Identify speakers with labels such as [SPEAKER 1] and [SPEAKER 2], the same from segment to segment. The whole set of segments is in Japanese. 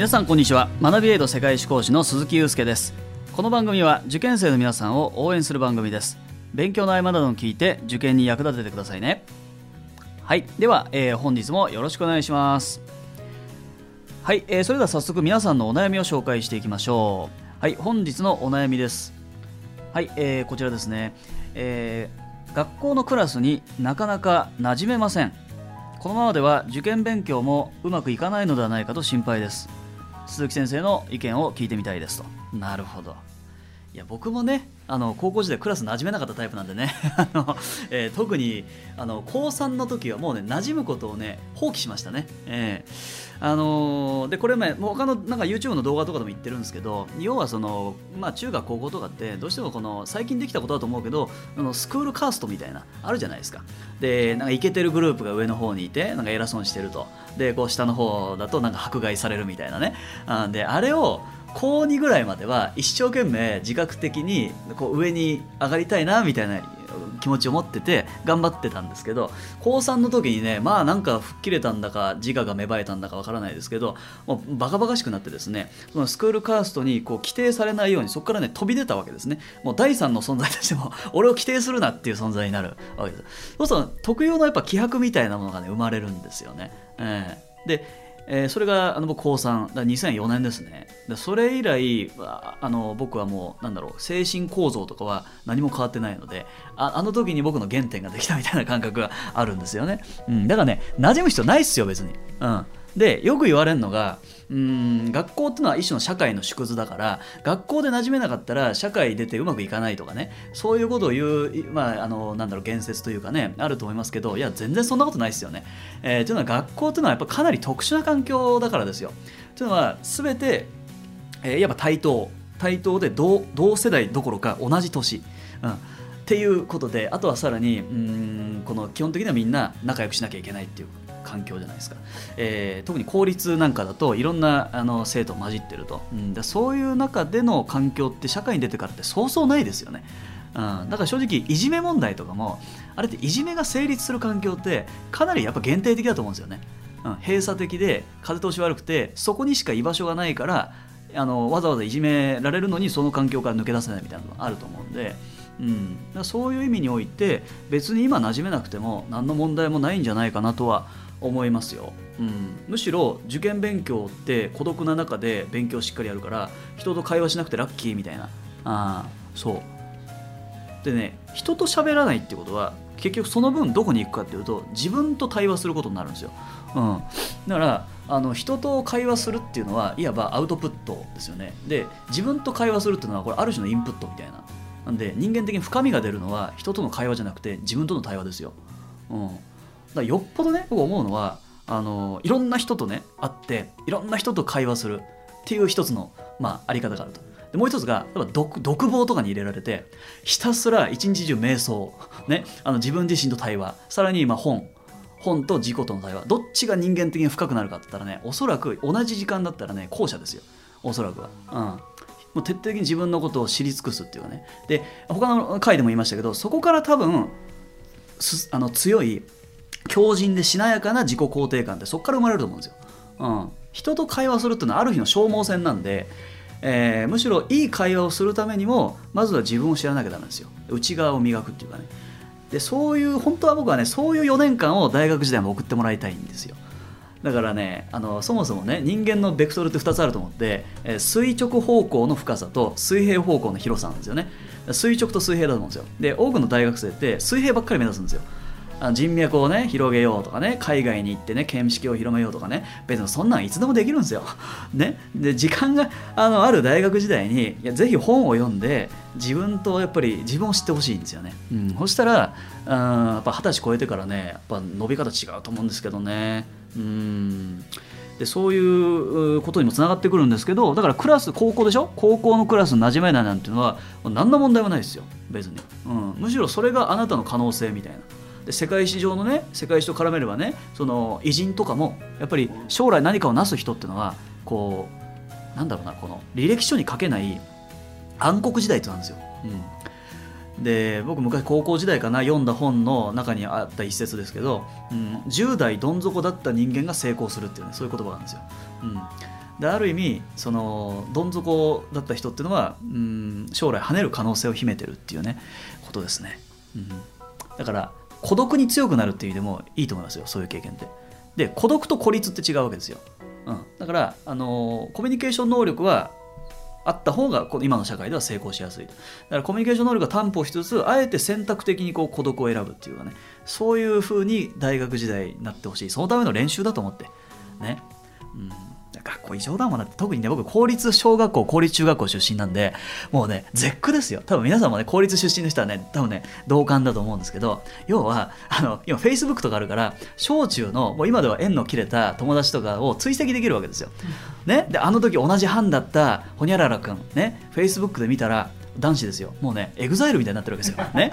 [SPEAKER 1] 皆さんこんにちは。学びエイド世界史講師の鈴木祐介です。この番組は受験生の皆さんを応援する番組です。勉強の合間などを聞いて受験に役立ててくださいね。はい。では、えー、本日もよろしくお願いします。はい、えー、それでは早速皆さんのお悩みを紹介していきましょう。はい。本日のお悩みです。はい、えー、こちらですね、えー、学校のクラスになかなか馴染めません。このままでは受験勉強もうまくいかないのではないかと心配です。鈴木先生の意見を聞いてみたいですと。なるほど。いや僕もねあの高校時代クラス馴染めなかったタイプなんでね。あの、えー、特にあの高3の時はもうね馴染むことをね放棄しましたね、えー、あのー、でこれね他のなんか YouTube の動画とかでも言ってるんですけど要はその、まあ、中学高校とかってどうしてもこの最近できたことだと思うけどあのスクールカーストみたいなあるじゃないですか。でなんかイケてるグループが上の方にいてなんか偉そうにしてると。でこう下の方だとなんか迫害されるみたいなね。あであれを高2ぐらいまでは一生懸命自覚的にこう上に上がりたいなみたいな気持ちを持ってて頑張ってたんですけど高3の時にねまあなんか吹っ切れたんだか自我が芽生えたんだかわからないですけどもうバカバカしくなってですねそのスクールカーストにこう規定されないようにそこからね飛び出たわけですね。もう第三の存在としても 俺を規定するなっていう存在になるわけです。そうすると特有のやっぱ気迫みたいなものがね生まれるんですよね、えー、でえー、それがあの僕高3だ2004年ですね。でそれ以来あの僕はもうなんだろう精神構造とかは何も変わってないのでああの時に僕の原点ができたみたいな感覚があるんですよね、うん、だからね馴染む人ないっすよ別に、うん、でよく言われるのがうん学校っていうのは一種の社会の縮図だから学校で馴染めなかったら社会出てうまくいかないとかねそういうことを言う、まあ、あのなんだろう言説というかねあると思いますけどいや全然そんなことないですよね。えー、というのは学校というのはやっぱかなり特殊な環境だからですよ。というのは全て、えー、いわば対等対等で同世代どころか同じ年。うんっていうことであとはさらにうんこの基本的にはみんな仲良くしなきゃいけないっていう環境じゃないですか、えー、特に公立なんかだといろんなあの生徒混じってると、うん、でそういう中での環境って社会に出てからってそうそうないですよね、うん、だから正直いじめ問題とかもあれっていじめが成立する環境ってかなりやっぱ限定的だと思うんですよね、うん、閉鎖的で風通し悪くてそこにしか居場所がないからあのわざわざいじめられるのにその環境から抜け出せないみたいなのがあると思うんで、うん、そういう意味において別に今馴染めなくても何の問題もないんじゃないかなとは思いますよ、うん、むしろ受験勉強って孤独な中で勉強しっかりやるから人と会話しなくてラッキーみたいな。あそう。でね人と喋らないってことは結局その分どこに行くかっていうと自分と対話することになるんですよ、うん、だからあの人と会話するっていうのはいわばアウトプットですよね。で自分と会話するっていうのはこれある種のインプットみたいな。なんで人間的に深みが出るのは人との会話じゃなくて自分との対話ですよ、うん、だよっぽどね僕思うのはあのいろんな人とね会っていろんな人と会話するっていう一つの、まあ、あり方があると。でもう一つが独独房とかに入れられてひたすら一日中瞑想、ね、あの自分自身と対話さらに今本本と自己との対話どっちが人間的に深くなるかって言ったらねおそらく同じ時間だったらね後者ですよおそらくは。うんもう徹底的に自分のことを知り尽くすっていうかねで他の回でも言いましたけどそこから多分あの強い強靭でしなやかな自己肯定感ってそこから生まれると思うんですよ。うん、人と会話するっていうのはある日の消耗戦なんで、えー、むしろいい会話をするためにもまずは自分を知らなきゃダメですよ。内側を磨くっていうかね。でそういう本当は僕はねそういう4年間を大学時代も送ってもらいたいんですよ。だからねあのそもそもね人間のベクトルって2つあると思って、えー、垂直方向の深さと水平方向の広さなんですよね。垂直と水平だと思うんですよ。で多くの大学生って水平ばっかり目指すんですよ。人脈をね広げようとかね海外に行ってね見識を広めようとかね別にそんなんいつでもできるんですよ。ね、で時間があのある大学時代にいやぜひ本を読んで自分とやっぱり自分を知ってほしいんですよね。うん、そしたらうんやっぱ二十歳超えてからねやっぱ伸び方違うと思うんですけどね。うん。でそういうことにもつながってくるんですけどだからクラス高校でしょ？高校のクラスに馴染めないなんていうのは何の問題もないですよ。別に、うん、むしろそれがあなたの可能性みたいな。で世界史上のね世界史と絡めればねその偉人とかもやっぱり将来何かを成す人っていうのはこうなんだろうなこの履歴書に書けない暗黒時代ってなんですよ。うん、で僕昔高校時代かな読んだ本の中にあった一節ですけど、うん、10代どん底だった人間が成功するっていうねそういう言葉なんですよ。うんである意味そのどん底だった人っていうのはうん将来跳ねる可能性を秘めてるっていうねことですね、うん、だから孤独に強くなるっていう意味でもいいと思いますよそういう経験って。で孤独と孤立って違うわけですよ、うん、だからあのコミュニケーション能力はあった方が今の社会では成功しやすいだからコミュニケーション能力が担保しつつあえて選択的にこう孤独を選ぶっていうかねそういうふうに大学時代になってほしい。そのための練習だと思って。ね、うん、学校異常だもんなって。特にね僕公立小学校公立中学校出身なんでもうね絶句ですよ。多分皆さんもね公立出身の人はね多分ね同感だと思うんですけど要はあの今 Facebook とかあるから小中のもう今では縁の切れた友達とかを追跡できるわけですよ、ね、であの時同じ班だったほにゃららくんね？Facebook で見たら男子ですよ。もうね EXILE みたいになってるわけですよ、ね、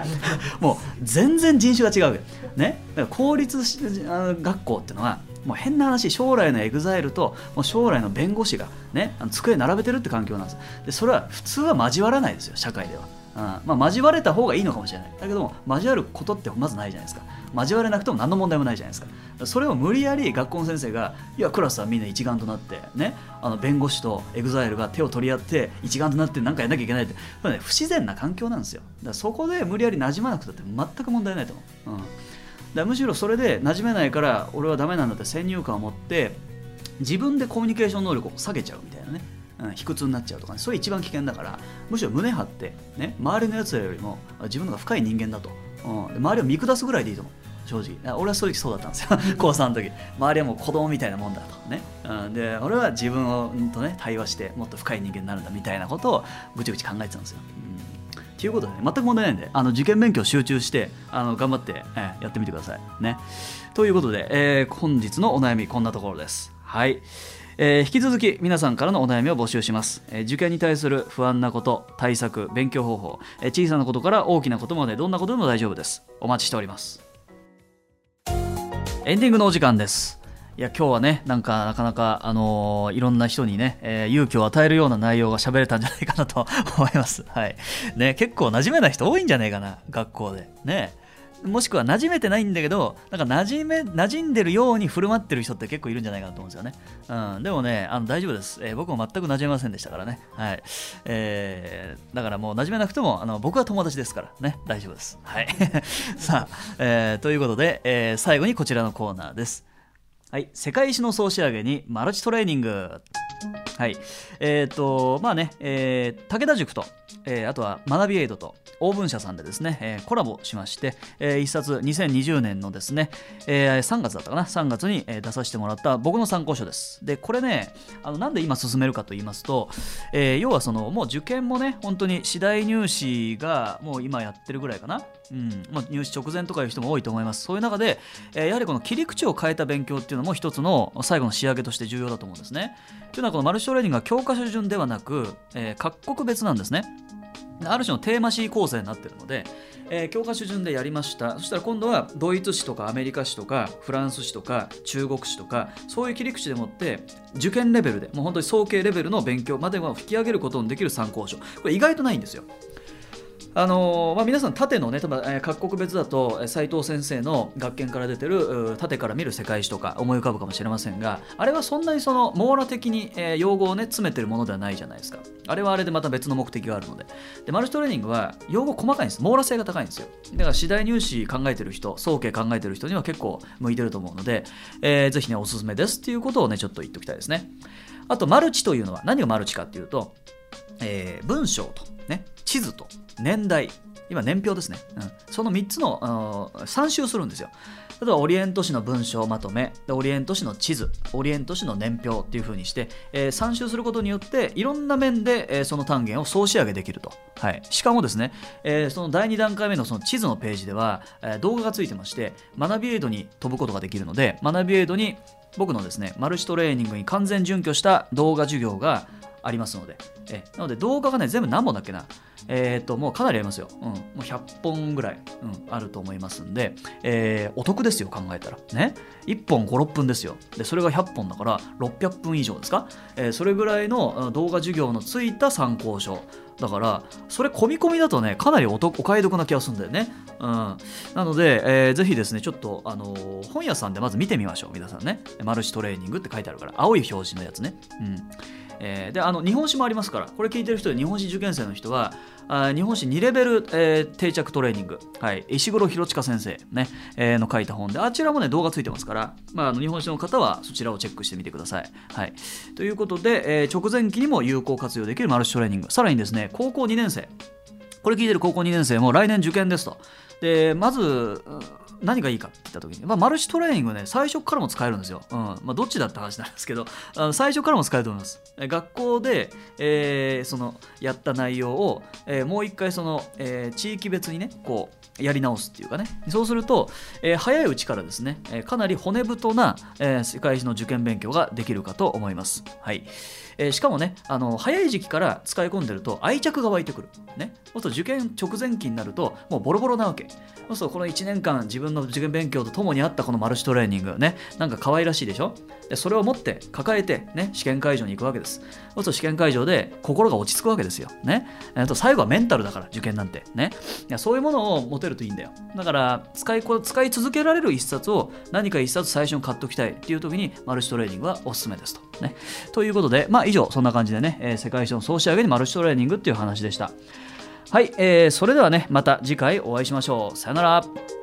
[SPEAKER 1] もう全然人種が違うわけ、ね、だから公立学校っていうのはもう変な話将来の EXILE ともう将来の弁護士がねあの机並べてるって環境なんです。でそれは普通は交わらないですよ社会では、うん。まあ、交われた方がいいのかもしれない。だけども交わることってまずないじゃないですか。交われなくても何の問題もないじゃないですか。それを無理やり学校の先生がいやクラスはみんな一丸となってねあの弁護士と EXILE が手を取り合って一丸となって何かやんなきゃいけないって。これ、ね、不自然な環境なんですよ。だからそこで無理やり馴染まなくたって全く問題ないと思う、うん。だむしろそれで馴染めないから俺はダメなんだって先入観を持って自分でコミュニケーション能力を下げちゃうみたいなね、うん、卑屈になっちゃうとか、ね、それ一番危険だからむしろ胸張ってね周りのやつらよりも自分のが深い人間だと、うん、周りを見下すぐらいでいいと思う。正直。俺は正直そうだったんですよ。高3の時。周りはもう子供みたいなもんだと。ね、うん、で俺は自分とね対話してもっと深い人間になるんだみたいなことをぐちぐち考えてたんですよ、ということで、ね、全く問題ないんであの受験勉強集中してあの頑張って、えー、やってみてください。ね、ということで、えー、本日のお悩みこんなところです。はい。えー、引き続き皆さんからのお悩みを募集します、えー、受験に対する不安なこと対策勉強方法、えー、小さなことから大きなことまでどんなことでも大丈夫ですお待ちしておりますエンディングのお時間ですいや今日はねなんかなかなか、あのー、いろんな人にね、えー、勇気を与えるような内容が喋れたんじゃないかなと 思います。はいね、結構馴染めない人多いんじゃないかな学校で。ねもしくは馴染めてないんだけど、なんか馴染め、馴染んでるように振る舞ってる人って結構いるんじゃないかなと思うんですよね。うん、でもね、あの大丈夫です、えー、僕も全く馴染めませんでしたからね。はい。えー、だからもう馴染めなくても、あの僕は友達ですからね、大丈夫です。はい。さあ、えー、ということで、えー、最後にこちらのコーナーです。はい、世界史の総仕上げにマルチトレーニング。はい。えっ、ー、と、まあね、えー、武田塾と、えー、あとは学びエイドと、オーブン社さんでですね、えー、コラボしまして、えー、一冊2020年のですね、えー、3月だったかな、3月に、えー、出させてもらった僕の参考書です。で、これね、あのなんで今進めるかと言いますと、えー、要はその、もう受験もね、本当に次第入試がもう今やってるぐらいかな？うんまあ、入試直前とかいう人も多いと思います。そういう中で、えー、やはりこの切り口を変えた勉強っていうのも一つの最後の仕上げとして重要だと思うんですね。というのはこのマルチトレーニングは教科書順ではなく、えー、各国別なんですね。ある種のテーマ詞構成になってるので、えー、教科書順でやりましたそしたら今度はドイツ史とかアメリカ史とかフランス史とか中国史とかそういう切り口でもって受験レベルでもう本当に総計レベルの勉強までは引き上げることのできる参考書これ意外とないんですよあのまあ、皆さん縦のね多分、えー、各国別だと斉藤先生の学研から出てる縦から見る世界史とか思い浮かぶかもしれませんがあれはそんなにその網羅的に、えー、用語をね詰めてるものではないじゃないですか。あれはあれでまた別の目的があるので。でマルチトレーニングは用語細かいんです。網羅性が高いんですよ。だから次第入試考えてる人総計考えてる人には結構向いてると思うので、えー、ぜひねおすすめですっていうことをねちょっと言っておきたいですね。あとマルチというのは何がマルチかっていうと、えー、文章とね地図と年代今年表ですね、うん、その3つの参集するんですよ。例えばオリエント市の文章まとめでオリエント市の地図オリエント市の年表っていう風にして、えー、参集することによっていろんな面で、えー、その単元を総仕上げできると、はい、しかもですね、えー、その第2段階目のその地図のページでは、えー、動画がついてまして学びエイドに飛ぶことができるので学びエイドに僕のですねマルチトレーニングに完全準拠した動画授業がありますので、えなので動画がね、全部何本だっけな、えっ、ー、と、もうかなりありますよ。うん、もう100本ぐらい、うん、あると思いますんで、えー、お得ですよ、考えたら。ね。1本5、6分ですよ。で、それが100本だから600分以上ですか、えー、それぐらいの動画授業のついた参考書。だから、それ込み込みだとね、かなりおお買い得な気がするんだよね。うん、なので、えー、ぜひですねちょっと、あのー、本屋さんでまず見てみましょう皆さんねマルチトレーニングって書いてあるから青い表紙のやつね、うんえー、であの日本史もありますからこれ聞いてる人で日本史受験生の人はあ日本史2レベル、えー、定着トレーニング、はい、石黒博親先生、ねえー、の書いた本であちらもね動画ついてますから、まあ、あの日本史の方はそちらをチェックしてみてください、はい、ということで、えー、直前期にも有効活用できるマルチトレーニング。さらにですね高校2年生。これ聞いてる高校2年生も来年受験ですと。でまず何がいいかって言った時に、まあ、マルチトレーニングね最初からも使えるんですよ、うん。まあ、どっちだって話なんですけど最初からも使えると思います。学校で、えー、そのやった内容を、えー、もう一回その、えー、地域別にねこうやり直すっていうかね。そうすると、えー、早いうちからですね、えー、かなり骨太な、えー、世界史の受験勉強ができるかと思います。はい。えー、しかもねあの早い時期から使い込んでると愛着が湧いてくる、ね、そうすると受験直前期になるともうボロボロなわけ。そうするとこの1年間自分分の受験勉強とともにあったこのマルチトレーニングね。なんか可愛らしいでしょ？でそれを持って抱えて、ね、試験会場に行くわけです。そうすると試験会場で心が落ち着くわけですよ、ね、えー、と最後はメンタルだから受験なんて。ね。いやそういうものを持てるといいんだよ。だから使い使い続けられる一冊を何か一冊最初に買っておきたい。っていう時にマルチトレーニングはおすすめですと。ね。ということでまあ以上そんな感じでね、えー、世界史の総仕上げにマルチトレーニングっていう話でした。はい、えー、それではねまた次回お会いしましょう。さよなら。